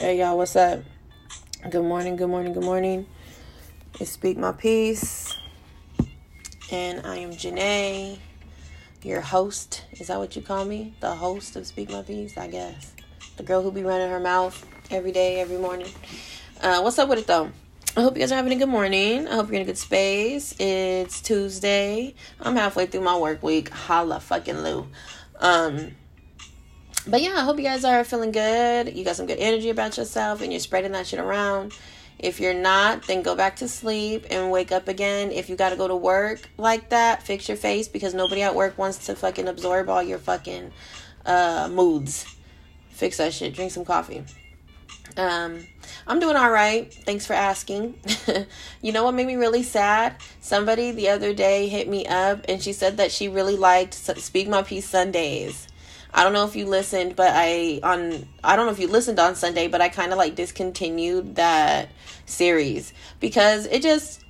Hey y'all, what's up? Good morning, good morning, good morning. It's Speak My Peace. And I am Janae, your host. Is that what you call me? The host of Speak My Peace, I guess. The girl who be running her mouth every day, every morning. Uh, what's up with it though? I hope you guys are having a good morning. I hope you're in a good space. It's Tuesday. I'm halfway through my work week. Holla fucking Lou. Um, but yeah, I hope you guys are feeling good. You got some good energy about yourself and you're spreading that shit around. If you're not, then go back to sleep and wake up again. If you got to go to work like that, fix your face because nobody at work wants to fucking absorb all your fucking uh, moods. Fix that shit. Drink some coffee. Um, I'm doing all right. Thanks for asking. you know what made me really sad? Somebody the other day hit me up and she said that she really liked Speak My Peace Sundays. I don't know if you listened, but I on I don't know if you listened on Sunday, but I kind of like discontinued that series. Because it just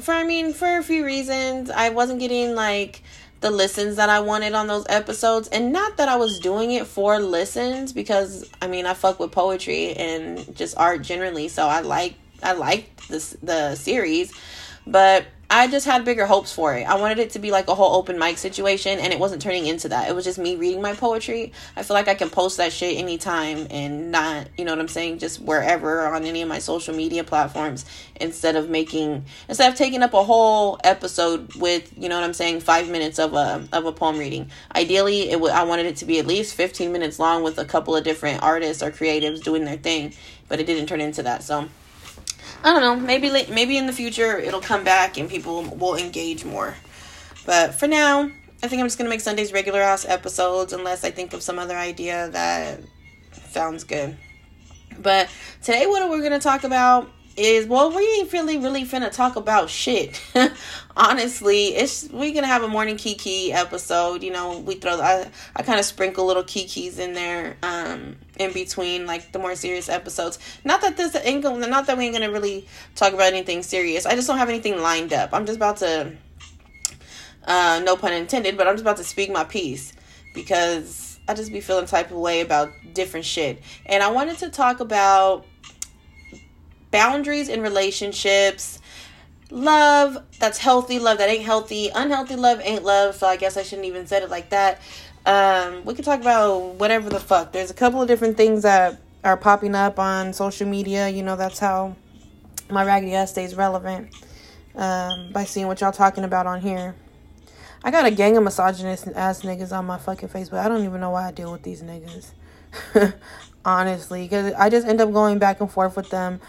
for I mean for a few reasons I wasn't getting like the listens that I wanted on those episodes. And not that I was doing it for listens because I mean I fuck with poetry and just art generally so I like I liked this the series. But I just had bigger hopes for it. I wanted it to be like a whole open mic situation, and it wasn't turning into that. It was just me reading my poetry. I feel like I can post that shit anytime and not, you know what I'm saying, just wherever on any of my social media platforms instead of making, instead of taking up a whole episode with, you know what I'm saying, five minutes of a of a poem reading. Ideally, it w- I wanted it to be at least 15 minutes long with a couple of different artists or creatives doing their thing, but it didn't turn into that. So I don't know. Maybe maybe in the future it'll come back and people will engage more. But for now, I think I'm just gonna make Sundays regular ass episodes unless I think of some other idea that sounds good. But today, what we're gonna talk about is well, we ain't really really finna talk about shit. Honestly, it's we gonna have a morning kiki episode. You know, we throw I I kind of sprinkle little kikis in there. Um, in between like the more serious episodes. Not that this ain't not that we ain't gonna really talk about anything serious. I just don't have anything lined up. I'm just about to uh no pun intended, but I'm just about to speak my piece because I just be feeling type of way about different shit. And I wanted to talk about boundaries in relationships, love that's healthy, love that ain't healthy, unhealthy love ain't love. So I guess I shouldn't even said it like that. Um, we could talk about whatever the fuck. There's a couple of different things that are popping up on social media. You know, that's how my raggedy ass stays relevant um, by seeing what y'all talking about on here. I got a gang of misogynist ass niggas on my fucking Facebook. I don't even know why I deal with these niggas. Honestly, because I just end up going back and forth with them,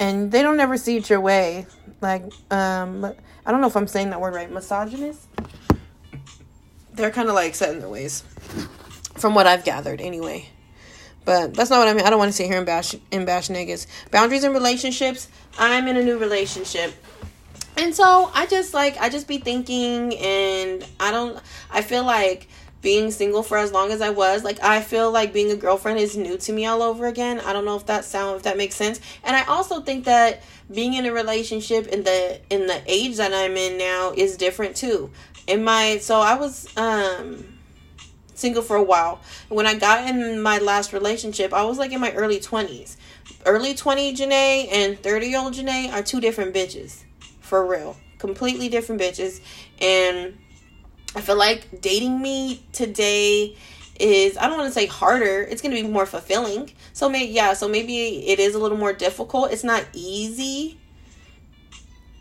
and they don't ever see it your way. Like, um, I don't know if I'm saying that word right. Misogynist they're kind of like set in their ways, from what I've gathered, anyway. But that's not what I mean. I don't want to sit here and bash and bash niggas. Boundaries in relationships. I'm in a new relationship. And so I just like I just be thinking and I don't I feel like being single for as long as I was, like I feel like being a girlfriend is new to me all over again. I don't know if that sound if that makes sense. And I also think that being in a relationship in the in the age that I'm in now is different too in my so I was um single for a while. When I got in my last relationship, I was like in my early 20s. Early 20 Janae and 30 year old Janae are two different bitches. For real. Completely different bitches. And I feel like dating me today is I don't want to say harder. It's going to be more fulfilling. So maybe yeah, so maybe it is a little more difficult. It's not easy,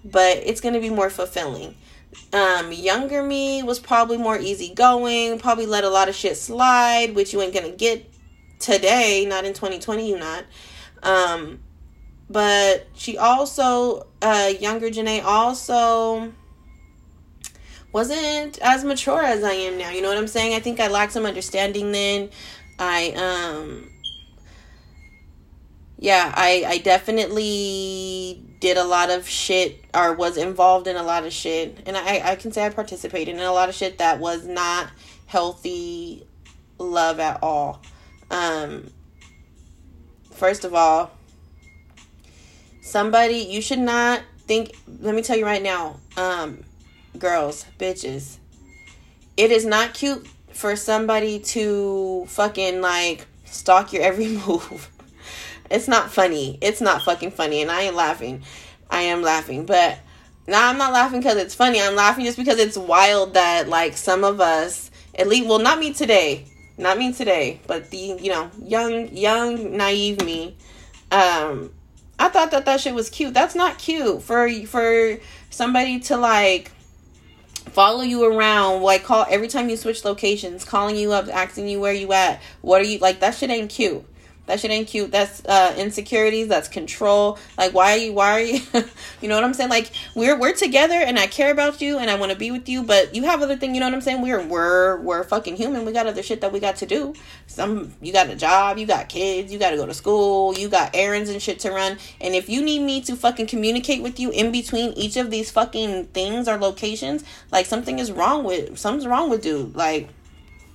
but it's going to be more fulfilling. Um, younger me was probably more easygoing, probably let a lot of shit slide, which you ain't gonna get today, not in 2020, you not. Um, but she also, uh, younger Janae also wasn't as mature as I am now. You know what I'm saying? I think I lacked some understanding then. I, um, yeah, I, I definitely did a lot of shit or was involved in a lot of shit. And I, I can say I participated in a lot of shit that was not healthy love at all. Um, first of all, somebody, you should not think, let me tell you right now, um, girls, bitches, it is not cute for somebody to fucking like stalk your every move It's not funny. It's not fucking funny, and I ain't laughing. I am laughing, but now I'm not laughing because it's funny. I'm laughing just because it's wild that like some of us, at least, well, not me today, not me today, but the you know young, young, naive me. Um, I thought that that shit was cute. That's not cute for for somebody to like follow you around like call every time you switch locations calling you up asking you where you at what are you like that shit ain't cute that shit ain't cute. That's uh, insecurities. That's control. Like, why are you? Why are you? you know what I'm saying? Like, we're we're together, and I care about you, and I want to be with you. But you have other thing. You know what I'm saying? We're we're we're fucking human. We got other shit that we got to do. Some you got a job. You got kids. You got to go to school. You got errands and shit to run. And if you need me to fucking communicate with you in between each of these fucking things or locations, like something is wrong with something's wrong with dude. Like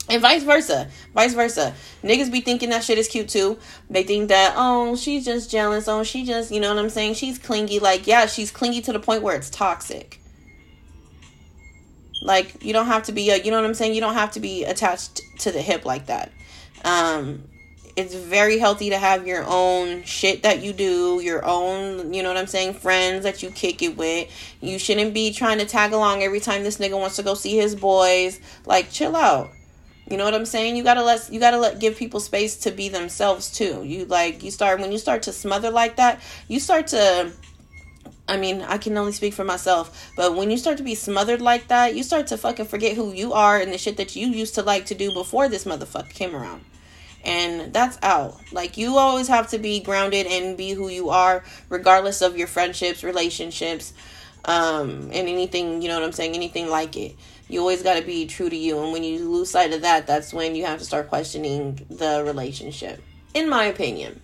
and vice versa. Vice versa. Niggas be thinking that shit is cute too. They think that, oh, she's just jealous. Oh, she just, you know what I'm saying? She's clingy. Like, yeah, she's clingy to the point where it's toxic. Like, you don't have to be, a, you know what I'm saying? You don't have to be attached to the hip like that. Um, it's very healthy to have your own shit that you do, your own, you know what I'm saying, friends that you kick it with. You shouldn't be trying to tag along every time this nigga wants to go see his boys. Like, chill out you know what I'm saying? You gotta let you gotta let give people space to be themselves too. You like you start when you start to smother like that, you start to I mean, I can only speak for myself, but when you start to be smothered like that, you start to fucking forget who you are and the shit that you used to like to do before this motherfucker came around. And that's out. Like, you always have to be grounded and be who you are, regardless of your friendships, relationships, um, and anything, you know what I'm saying? Anything like it you always got to be true to you and when you lose sight of that that's when you have to start questioning the relationship in my opinion.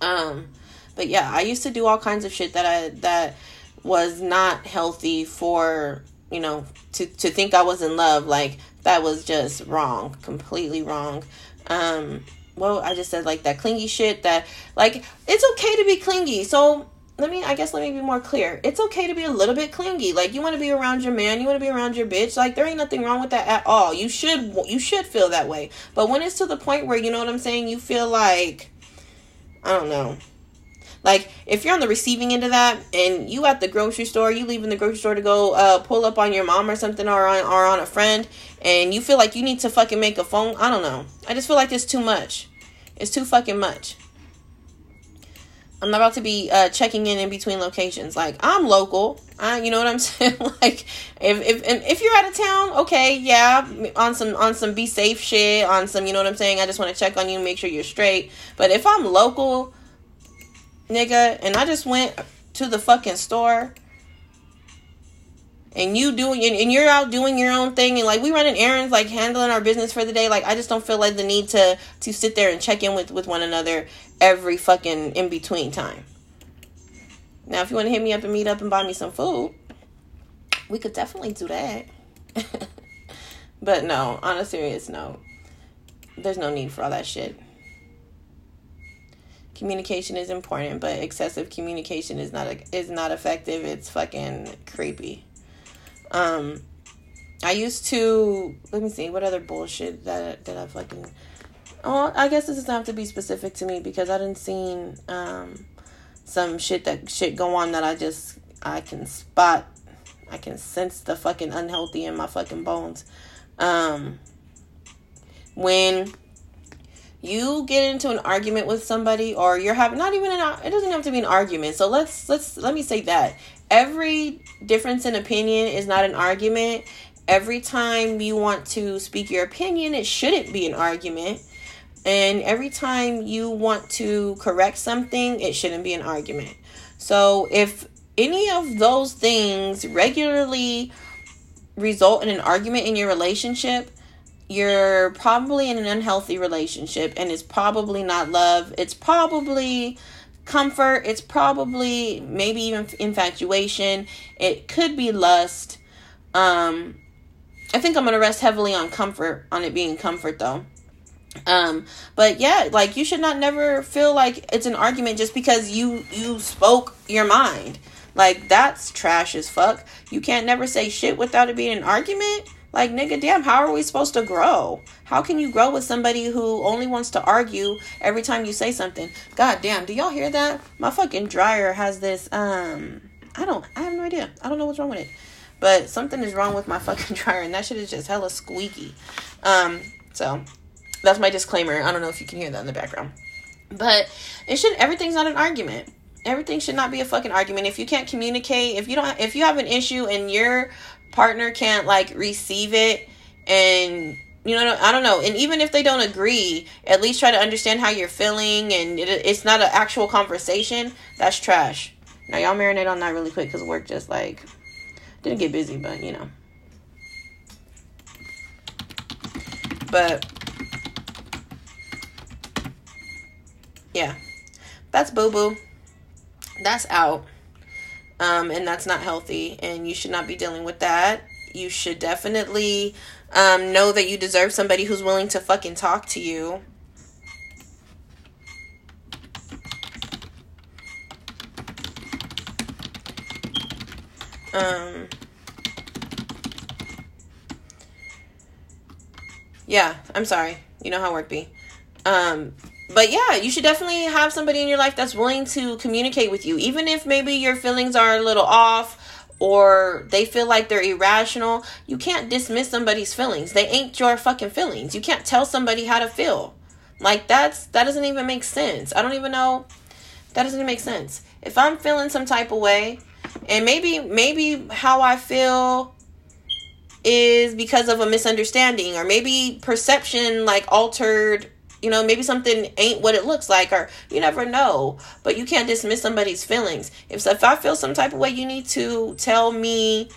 Um but yeah i used to do all kinds of shit that i that was not healthy for you know to to think i was in love like that was just wrong completely wrong. Um well i just said like that clingy shit that like it's okay to be clingy so let me I guess let me be more clear. It's okay to be a little bit clingy. Like you want to be around your man, you want to be around your bitch. Like there ain't nothing wrong with that at all. You should you should feel that way. But when it's to the point where you know what I'm saying, you feel like I don't know. Like if you're on the receiving end of that and you at the grocery store, you leaving the grocery store to go uh, pull up on your mom or something or on or on a friend and you feel like you need to fucking make a phone, I don't know. I just feel like it's too much. It's too fucking much. I'm not about to be uh, checking in in between locations. Like I'm local, I, you know what I'm saying. like if if if you're out of town, okay, yeah, on some on some be safe shit, on some you know what I'm saying. I just want to check on you, make sure you're straight. But if I'm local, nigga, and I just went to the fucking store and you doing and you're out doing your own thing and like we running errands like handling our business for the day. Like i just don't feel like the need to to sit there and check in with with one another every fucking in between time. Now if you want to hit me up and meet up and buy me some food we could definitely do that. But no on a serious note there's no need for all that shit. Communication is important but excessive communication is not is not effective. It's fucking creepy um, I used to let me see what other bullshit that that I fucking. Oh, I guess this doesn't have to be specific to me because I didn't seen um some shit that shit go on that I just I can spot, I can sense the fucking unhealthy in my fucking bones. Um, when you get into an argument with somebody or you're having not even an it doesn't have to be an argument so let's let's let me say that every difference in opinion is not an argument. Every time you want to speak your opinion, it shouldn't be an argument. And every time you want to correct something, it shouldn't be an argument. So if any of those things regularly result in an argument in your relationship, you're probably in an unhealthy relationship and it's probably not love. It's probably comfort. It's probably maybe even infatuation. It could be lust. Um, I think I'm gonna rest heavily on comfort, on it being comfort though. Um, but yeah, like you should not never feel like it's an argument just because you you spoke your mind. Like that's trash as fuck. You can't never say shit without it being an argument. Like, nigga, damn, how are we supposed to grow? How can you grow with somebody who only wants to argue every time you say something? God damn, do y'all hear that? My fucking dryer has this, um, I don't, I have no idea. I don't know what's wrong with it. But something is wrong with my fucking dryer, and that shit is just hella squeaky. Um, so that's my disclaimer. I don't know if you can hear that in the background. But it should everything's not an argument. Everything should not be a fucking argument. If you can't communicate, if you don't if you have an issue and your partner can't like receive it and you know i don't know. And even if they don't agree at least try to understand how you're feeling and it, it's not an actual conversation that's trash. Now y'all marinate on that really quick because work just like didn't get busy but you know. But yeah. That's boo boo that's out um, and that's not healthy, and you should not be dealing with that. You should definitely um, know that you deserve somebody who's willing to fucking talk to you. Um, yeah, I'm sorry. You know how work be. Um, but yeah, you should definitely have somebody in your life that's willing to communicate with you, even if maybe your feelings are a little off or they feel like they're irrational. You can't dismiss somebody's feelings. They ain't your fucking feelings. You can't tell somebody how to feel. Like that's that doesn't even make sense. I don't even know. That doesn't make sense. If I'm feeling some type of way, and maybe maybe how I feel is because of a misunderstanding or maybe perception like altered you know, maybe something ain't what it looks like, or you never know. But you can't dismiss somebody's feelings. If if I feel some type of way, you need to tell me,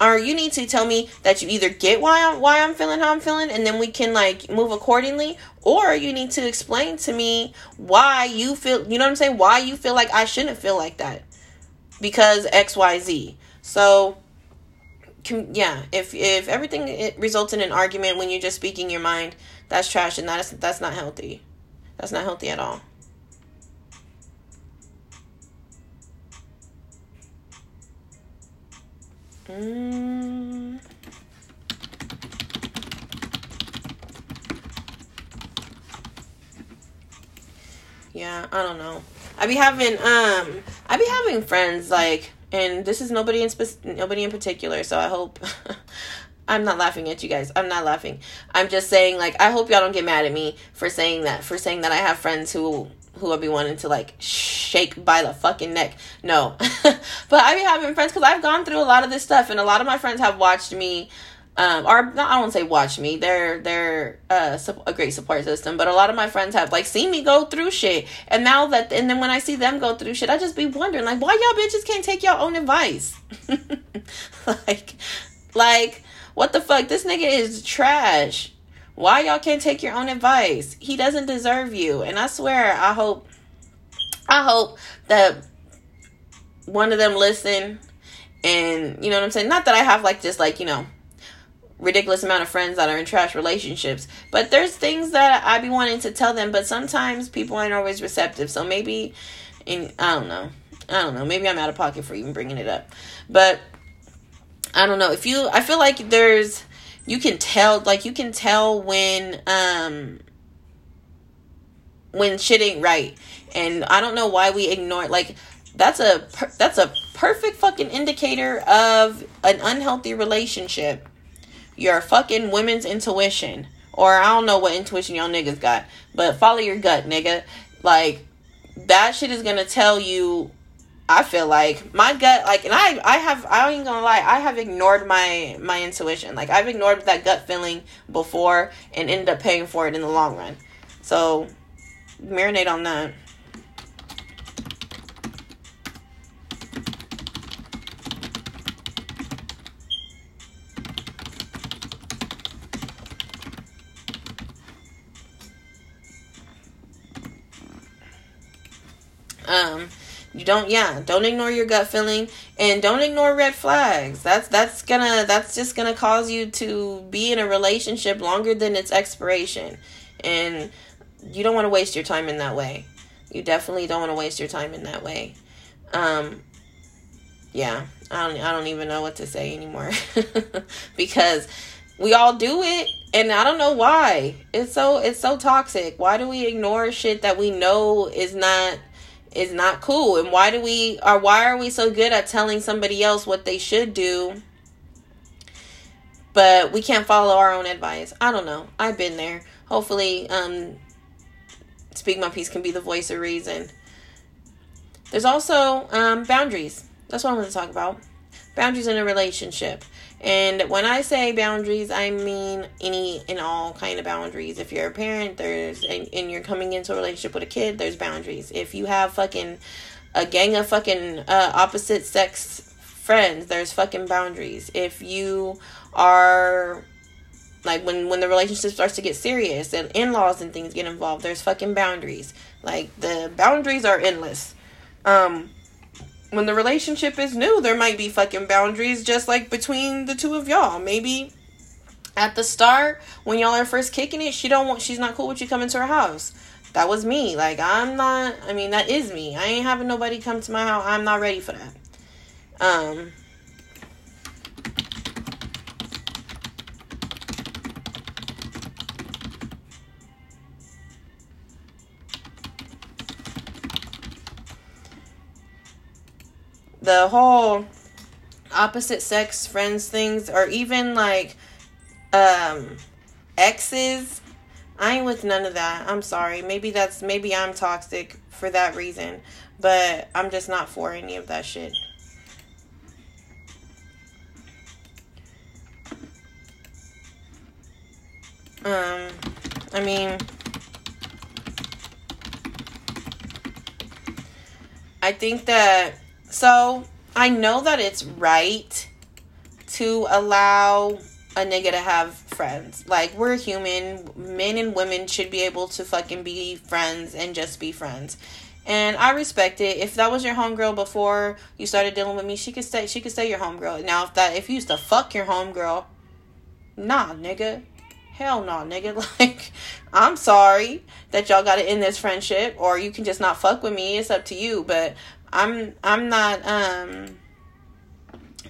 or you need to tell me that you either get why I'm why I'm feeling how I'm feeling, and then we can like move accordingly, or you need to explain to me why you feel. You know what I'm saying? Why you feel like I shouldn't feel like that because X Y Z. So yeah, if if everything results in an argument when you're just speaking your mind that's trash and that's that's not healthy. That's not healthy at all. Mm. Yeah, I don't know. I be having um I be having friends like and this is nobody in spe- nobody in particular, so I hope I'm not laughing at you guys. I'm not laughing. I'm just saying like I hope y'all don't get mad at me for saying that. For saying that I have friends who who will be wanting to like shake by the fucking neck. No. but I be having friends cuz I've gone through a lot of this stuff and a lot of my friends have watched me um, or I won't say watch me. They're they're uh, a great support system, but a lot of my friends have like seen me go through shit, and now that and then when I see them go through shit, I just be wondering like why y'all bitches can't take your own advice, like like what the fuck? This nigga is trash. Why y'all can't take your own advice? He doesn't deserve you. And I swear, I hope, I hope that one of them listen and you know what I'm saying? Not that I have like just like, you know, ridiculous amount of friends that are in trash relationships. But there's things that I be wanting to tell them, but sometimes people aren't always receptive. So maybe in I don't know. I don't know. Maybe I'm out of pocket for even bringing it up. But I don't know. If you I feel like there's you can tell like you can tell when um when shit ain't right. And I don't know why we ignore it like that's a that's a perfect fucking indicator of an unhealthy relationship. Your fucking women's intuition. Or I don't know what intuition y'all niggas got but follow your gut nigga. Like that shit is gonna tell you I feel like my gut, like, and I, I have, I ain't gonna lie, I have ignored my, my intuition. Like, I've ignored that gut feeling before and ended up paying for it in the long run. So, marinate on that. Um, you don't yeah don't ignore your gut feeling and don't ignore red flags. That's that's gonna that's just gonna cause you to be in a relationship longer than its expiration. And you don't want to waste your time in that way. You definitely don't want to waste your time in that way. Um yeah I don't, I don't even know what to say anymore. Because we all do it and I don't know why. It's so it's so toxic. Why do we ignore shit that we know is not is not cool? And why do we or why are we so good at telling somebody else what they should do? But we can't follow our own advice. I don't know. I've been there. Hopefully, um Speak My Peace can be the voice of reason. There's also um boundaries. That's what I'm going to talk about. Boundaries in a relationship. And when I say boundaries, I mean any and all kind of boundaries. If you're a parent, there's and, and you're coming into a relationship with a kid, there's boundaries. If you have fucking a gang of fucking uh, opposite sex friends, there's fucking boundaries. If you are like when when the relationship starts to get serious and in-laws and things get involved, there's fucking boundaries. Like the boundaries are endless. Um when the relationship is new, there might be fucking boundaries just like between the two of y'all. Maybe at the start when y'all are first kicking it, she don't want she's not cool with you coming to her house. That was me. Like I'm not I mean that is me. I ain't having nobody come to my house. I'm not ready for that. Um the whole opposite sex friends things or even like um exes i ain't with none of that. I'm sorry. Maybe that's maybe i'm toxic for that reason but i'm just not for any of that shit. Um i mean i think that so I know that it's right to allow a nigga to have friends. Like we're human. Men and women should be able to fucking be friends and just be friends. And I respect it. If that was your homegirl before you started dealing with me, she could stay she could stay your homegirl. Now if that if you used to fuck your homegirl, nah, nigga. Hell no, nigga. Like, I'm sorry that y'all gotta end this friendship, or you can just not fuck with me. It's up to you. But I'm I'm not um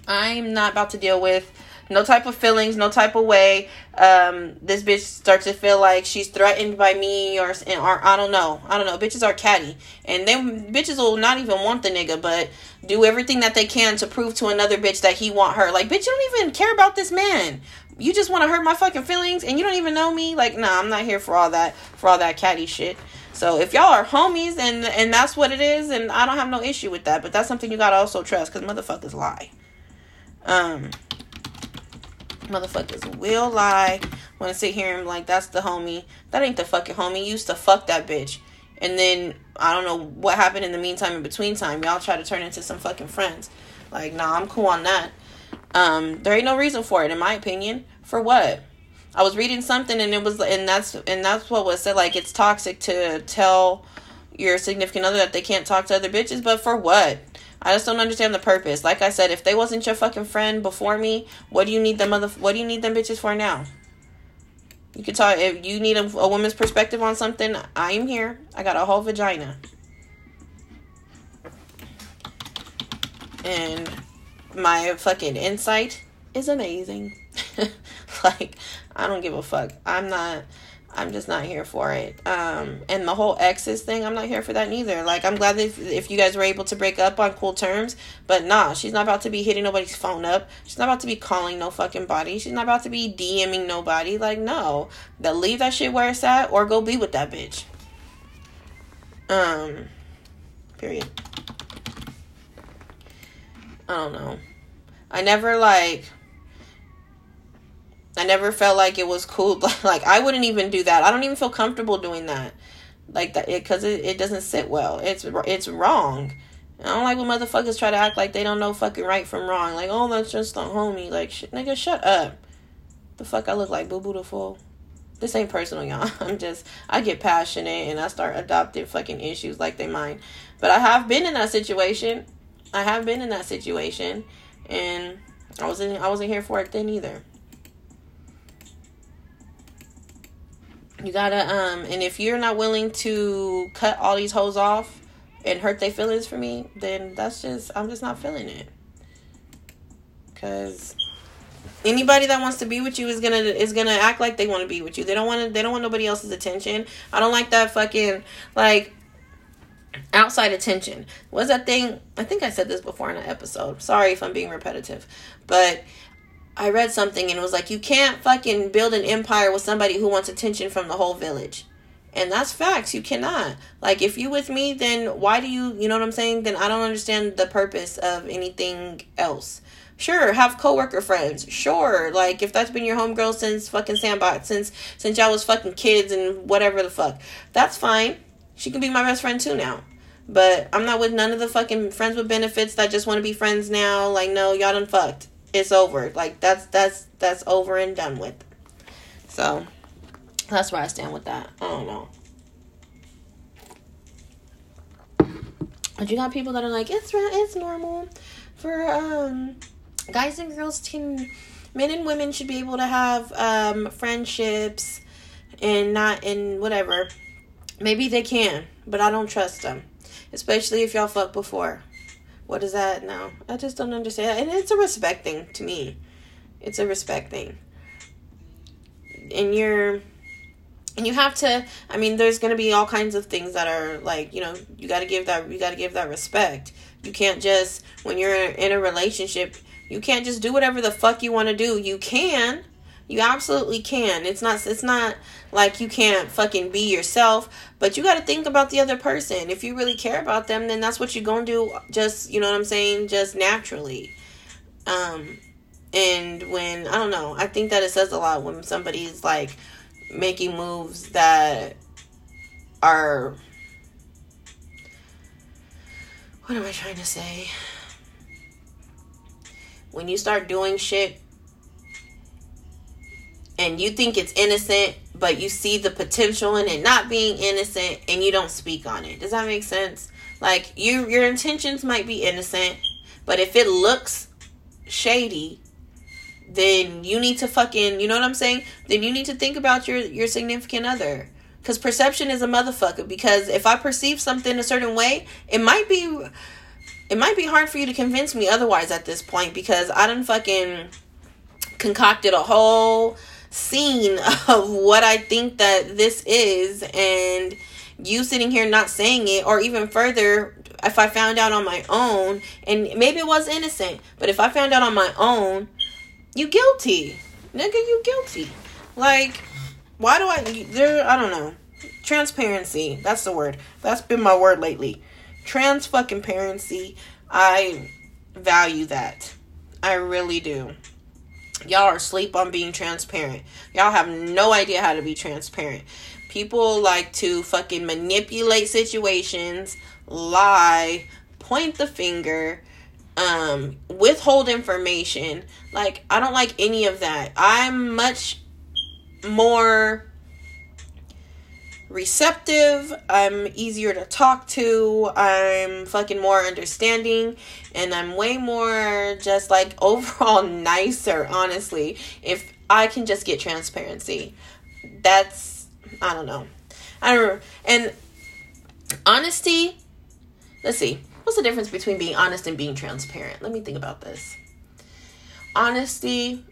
I'm not about to deal with no type of feelings, no type of way. Um, this bitch starts to feel like she's threatened by me, or, or I don't know. I don't know. Bitches are catty, and them bitches will not even want the nigga, but do everything that they can to prove to another bitch that he want her. Like, bitch, you don't even care about this man. You just want to hurt my fucking feelings, and you don't even know me. Like, nah, I'm not here for all that for all that catty shit. So if y'all are homies and and that's what it is, and I don't have no issue with that. But that's something you gotta also trust, cause motherfuckers lie. Um, motherfuckers will lie. Want to sit here and like that's the homie. That ain't the fucking homie. You used to fuck that bitch, and then I don't know what happened in the meantime. In between time, y'all try to turn into some fucking friends. Like, nah, I'm cool on that. Um, there ain't no reason for it, in my opinion. For what? I was reading something and it was and that's and that's what was said like it's toxic to tell your significant other that they can't talk to other bitches, but for what? I just don't understand the purpose. Like I said, if they wasn't your fucking friend before me, what do you need them other what do you need them bitches for now? You can talk if you need a, a woman's perspective on something, I am here. I got a whole vagina. And my fucking insight is amazing. like I don't give a fuck. I'm not I'm just not here for it. Um, and the whole exes thing, I'm not here for that neither. Like, I'm glad if, if you guys were able to break up on cool terms, but nah, she's not about to be hitting nobody's phone up. She's not about to be calling no fucking body. She's not about to be DMing nobody. Like, no, that leave that shit where it's at, or go be with that bitch. Um, period. I don't know. I never like I never felt like it was cool. like I wouldn't even do that. I don't even feel comfortable doing that. Like that because it, it, doesn't sit well. It's it's wrong. I don't like when motherfuckers try to act like they don't know fucking right from wrong. Like, oh, that's just a homie. Like, sh- nigga, shut up. The fuck I look like Boo Boo the Fool. This ain't personal, y'all. I'm just, I get passionate and I start adopting fucking issues like they mine. But I have been in that situation. I have been in that situation. And I wasn't, I wasn't here for it then either. You gotta um and if you're not willing to cut all these hoes off and hurt their feelings for me, then that's just I'm just not feeling it. Cause anybody that wants to be with you is gonna is gonna act like they want to be with you. They don't want to. They don't want nobody else's attention. I don't like that fucking like outside attention. What's that thing? I think I said this before in an episode. Sorry if I'm being repetitive, but I read something and it was like you can't fucking build an empire with somebody who wants attention from the whole village. And that's facts. You cannot. Like if you with me, then why do you, you know what I'm saying? Then I don't understand the purpose of anything else. Sure, have coworker friends. Sure, like if that's been your homegirl since fucking Sandbox, since since y'all was fucking kids and whatever the fuck. That's fine. She can be my best friend too now. But I'm not with none of the fucking friends with benefits that just want to be friends now. Like, no, y'all done fucked. It's over. Like that's that's that's over and done with. So that's where I stand with that. I don't know. But you got people that are like, it's it's normal for um guys and girls can men and women should be able to have um friendships and not and whatever. Maybe they can, but I don't trust them. Especially if y'all fucked before. What is that now? I just don't understand. And it's a respect thing to me. It's a respect thing. And you're and you have to i mean there's going to be all kinds of things that are like you know you got to give that you got to give that respect you can't just when you're in a relationship you can't just do whatever the fuck you want to do you can you absolutely can. It's not it's not like you can't fucking be yourself but you got to think about the other person. If you really care about them then that's what you're going to do just you know what i'm saying just naturally. Um and when i don't know i think that it says a lot when somebody's like making moves that are what am I trying to say? When you start doing shit and you think it's innocent, but you see the potential in it not being innocent and you don't speak on it. Does that make sense? Like you your intentions might be innocent, but if it looks shady, then you need to fucking, you know what I'm saying? Then you need to think about your your significant other. Cuz perception is a motherfucker because if I perceive something a certain way, it might be it might be hard for you to convince me otherwise at this point because I done fucking concocted a whole scene of what I think that this is and you sitting here not saying it or even further if I found out on my own and maybe it was innocent, but if I found out on my own you guilty. Nigga, you guilty. Like, why do I there I don't know. Transparency. That's the word. That's been my word lately. Trans fucking parency. I value that. I really do. Y'all are asleep on being transparent. Y'all have no idea how to be transparent. People like to fucking manipulate situations, lie, point the finger, um, withhold information. Like, I don't like any of that. I'm much more receptive. I'm easier to talk to. I'm fucking more understanding. And I'm way more just like overall nicer, honestly, if I can just get transparency. That's, I don't know. I don't. And honesty, let's see. What's the difference between being honest and being transparent? Let me think about this. Honesty.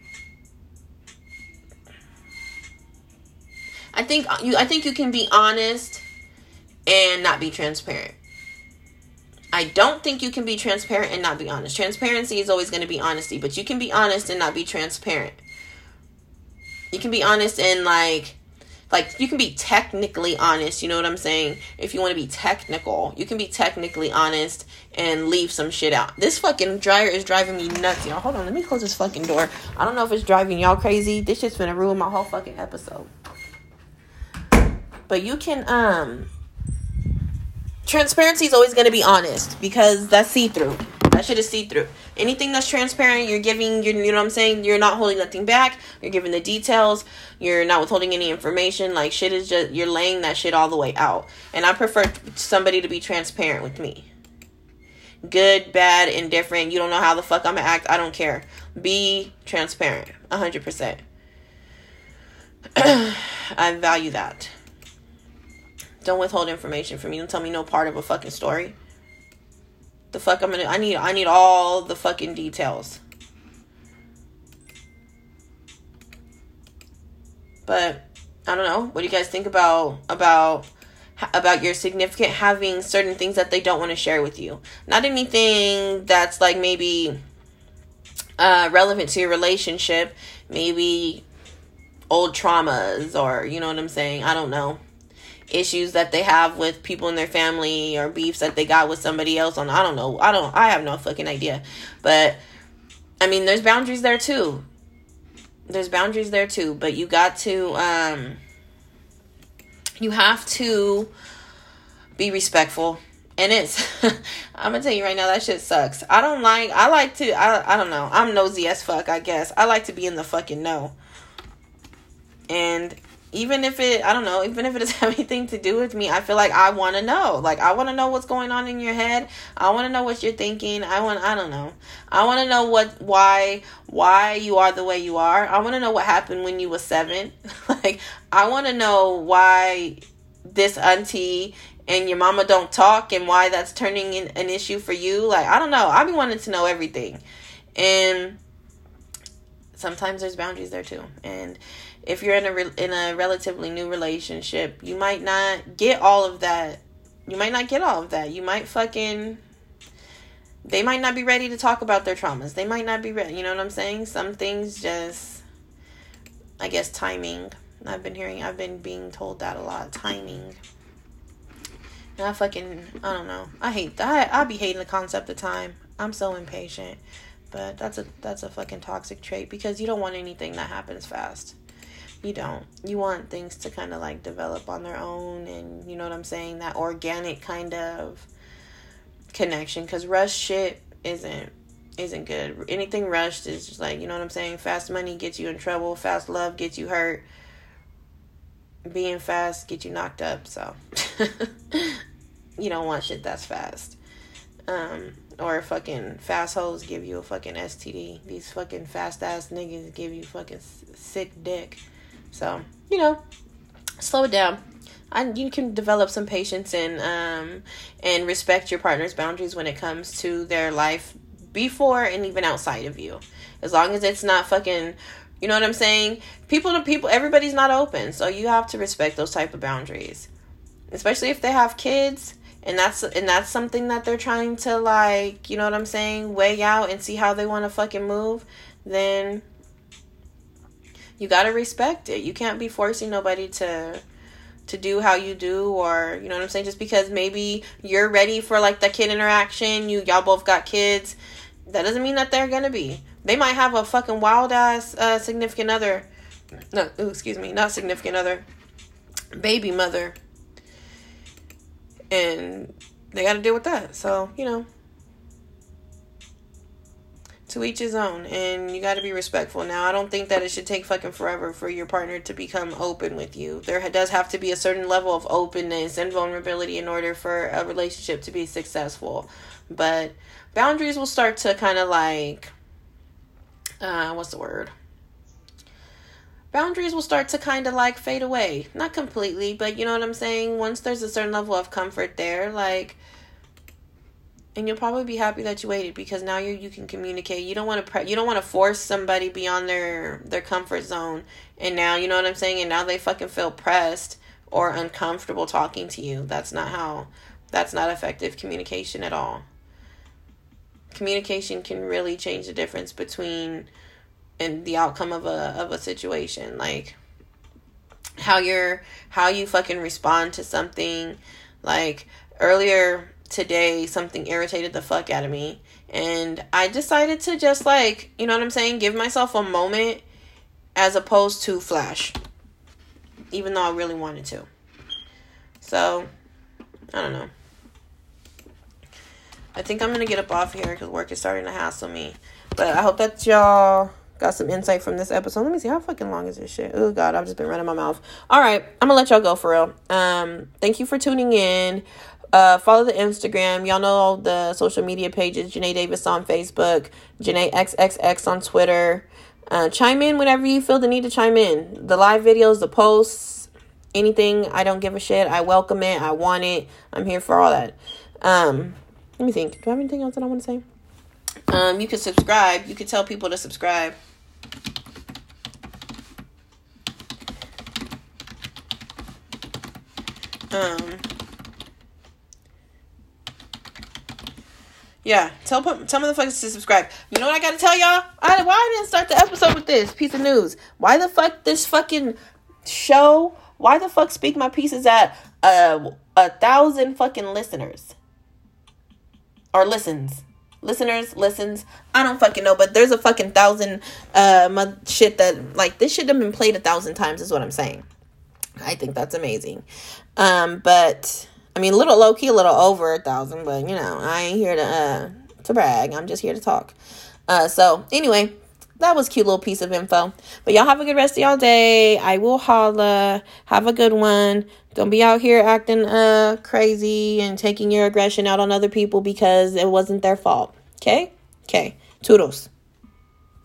I think uh, you I think you can be honest and not be transparent. I don't think you can be transparent and not be honest. Transparency is always going to be honesty, but you can be honest and not be transparent. You can be honest and like like you can be technically honest you know what i'm saying if you want to be technical you can be technically honest and leave some shit out this fucking dryer is driving me nuts y'all hold on let me close this fucking door i don't know if it's driving y'all crazy this shit's gonna ruin my whole fucking episode but you can um transparency is always gonna be honest because that's see-through that shit is see through. Anything that's transparent, you're giving, you're, you know what I'm saying? You're not holding nothing back. You're giving the details. You're not withholding any information. Like, shit is just, you're laying that shit all the way out. And I prefer somebody to be transparent with me. Good, bad, indifferent. You don't know how the fuck I'm gonna act. I don't care. Be transparent. 100%. I value that. Don't withhold information from me. Don't tell me no part of a fucking story. The fuck I'm gonna I need I need all the fucking details. But I don't know. What do you guys think about about about your significant having certain things that they don't want to share with you? Not anything that's like maybe uh, relevant to your relationship. Maybe old traumas or you know what I'm saying. I don't know issues that they have with people in their family or beefs that they got with somebody else on I don't know. I don't I have no fucking idea. But I mean there's boundaries there too. There's boundaries there too, but you got to um you have to be respectful. And it's I'm gonna tell you right now that shit sucks. I don't like I like to I I don't know. I'm nosy as fuck, I guess. I like to be in the fucking know. And even if it i don't know even if it doesn't have anything to do with me i feel like i want to know. Like i want to know what's going on in your head. I want to know what you're thinking. I want i don't know. I want to know what why why you are the way you are. I want to know what happened when you were seven. Like i want to know why this auntie and your mama don't talk and why that's turning in an issue for you. Like i don't know. I be wanting to know everything. And sometimes there's boundaries there too. And if you're in a re- in a relatively new relationship, you might not get all of that. You might not get all of that. You might fucking they might not be ready to talk about their traumas. They might not be ready. You know what I'm saying? Some things just I guess timing. I've been hearing I've been being told that a lot. Timing. And I fucking I don't know. I hate that. I, I be hating the concept of time. I'm so impatient. But that's a that's a fucking toxic trait because you don't want anything that happens fast you don't. You want things to kind of like develop on their own and you know what I'm saying? That organic kind of connection cuz rush shit isn't isn't good. Anything rushed is just like, you know what I'm saying? Fast money gets you in trouble, fast love gets you hurt. Being fast gets you knocked up, so you don't want shit that's fast. Um or fucking fast hoes give you a fucking STD. These fucking fast ass niggas give you fucking sick dick. So, you know, slow it down. And you can develop some patience and um and respect your partner's boundaries when it comes to their life before and even outside of you. As long as it's not fucking you know what I'm saying? People to people everybody's not open. So you have to respect those type of boundaries. Especially if they have kids and that's and that's something that they're trying to like, you know what I'm saying, weigh out and see how they want to fucking move, then you got to respect it. You can't be forcing nobody to to do how you do or you know what I'm saying just because maybe you're ready for like the kid interaction, you y'all both got kids, that doesn't mean that they're going to be. They might have a fucking wild ass uh, significant other. No, ooh, excuse me, not significant other. Baby mother. And they got to deal with that. So, you know, to each his own and you got to be respectful. Now i don't think that it should take fucking forever for your partner to become open with you. There does have to be a certain level of openness and vulnerability in order for a relationship to be successful. But boundaries will start to kind of like uh what's the word? Boundaries will start to kind of like fade away. Not completely but you know what i'm saying? Once there's a certain level of comfort there like and you'll probably be happy that you waited because now you you can communicate. You don't want to pre- you don't want to force somebody beyond their their comfort zone. And now you know what I'm saying. And now they fucking feel pressed or uncomfortable talking to you. That's not how. That's not effective communication at all. Communication can really change the difference between and the outcome of a of a situation. Like how you're how you fucking respond to something. Like earlier today something irritated the fuck out of me and I decided to just like, you know what I'm saying, give myself a moment as opposed to flash. Even though I really wanted to. So, I don't know. I think I'm going to get up off here cuz work is starting to hassle me. But I hope that y'all got some insight from this episode. Let me see how fucking long is this shit. Oh god, I've just been running my mouth. All right, I'm gonna let y'all go for real. Um, thank you for tuning in. Uh, follow the Instagram. Y'all know the social media pages. Janae Davis on Facebook. Janae XXX on Twitter. Uh, chime in whenever you feel the need to chime in. The live videos, the posts, anything. I don't give a shit. I welcome it. I want it. I'm here for all that. Um, let me think. Do I have anything else that I want to say? Um, you can subscribe. You can tell people to subscribe. Um. Yeah, tell tell motherfuckers to subscribe. You know what I gotta tell y'all? I, why I didn't start the episode with this piece of news? Why the fuck this fucking show? Why the fuck Speak My Peace's at uh, a thousand fucking listeners or listens? Listeners, listens. I don't fucking know, but there's a fucking thousand uh shit that like this should have been played a thousand times. Is what I'm saying. I think that's amazing. Um, but I mean, a little low key, a little over a thousand, but you know, I ain't here to uh to brag. I'm just here to talk. Uh, so anyway, that was cute little piece of info. But y'all have a good rest of y'all day. I will holla. Have a good one. Don't be out here acting uh crazy and taking your aggression out on other people because it wasn't their fault. Okay? Okay. Toodles.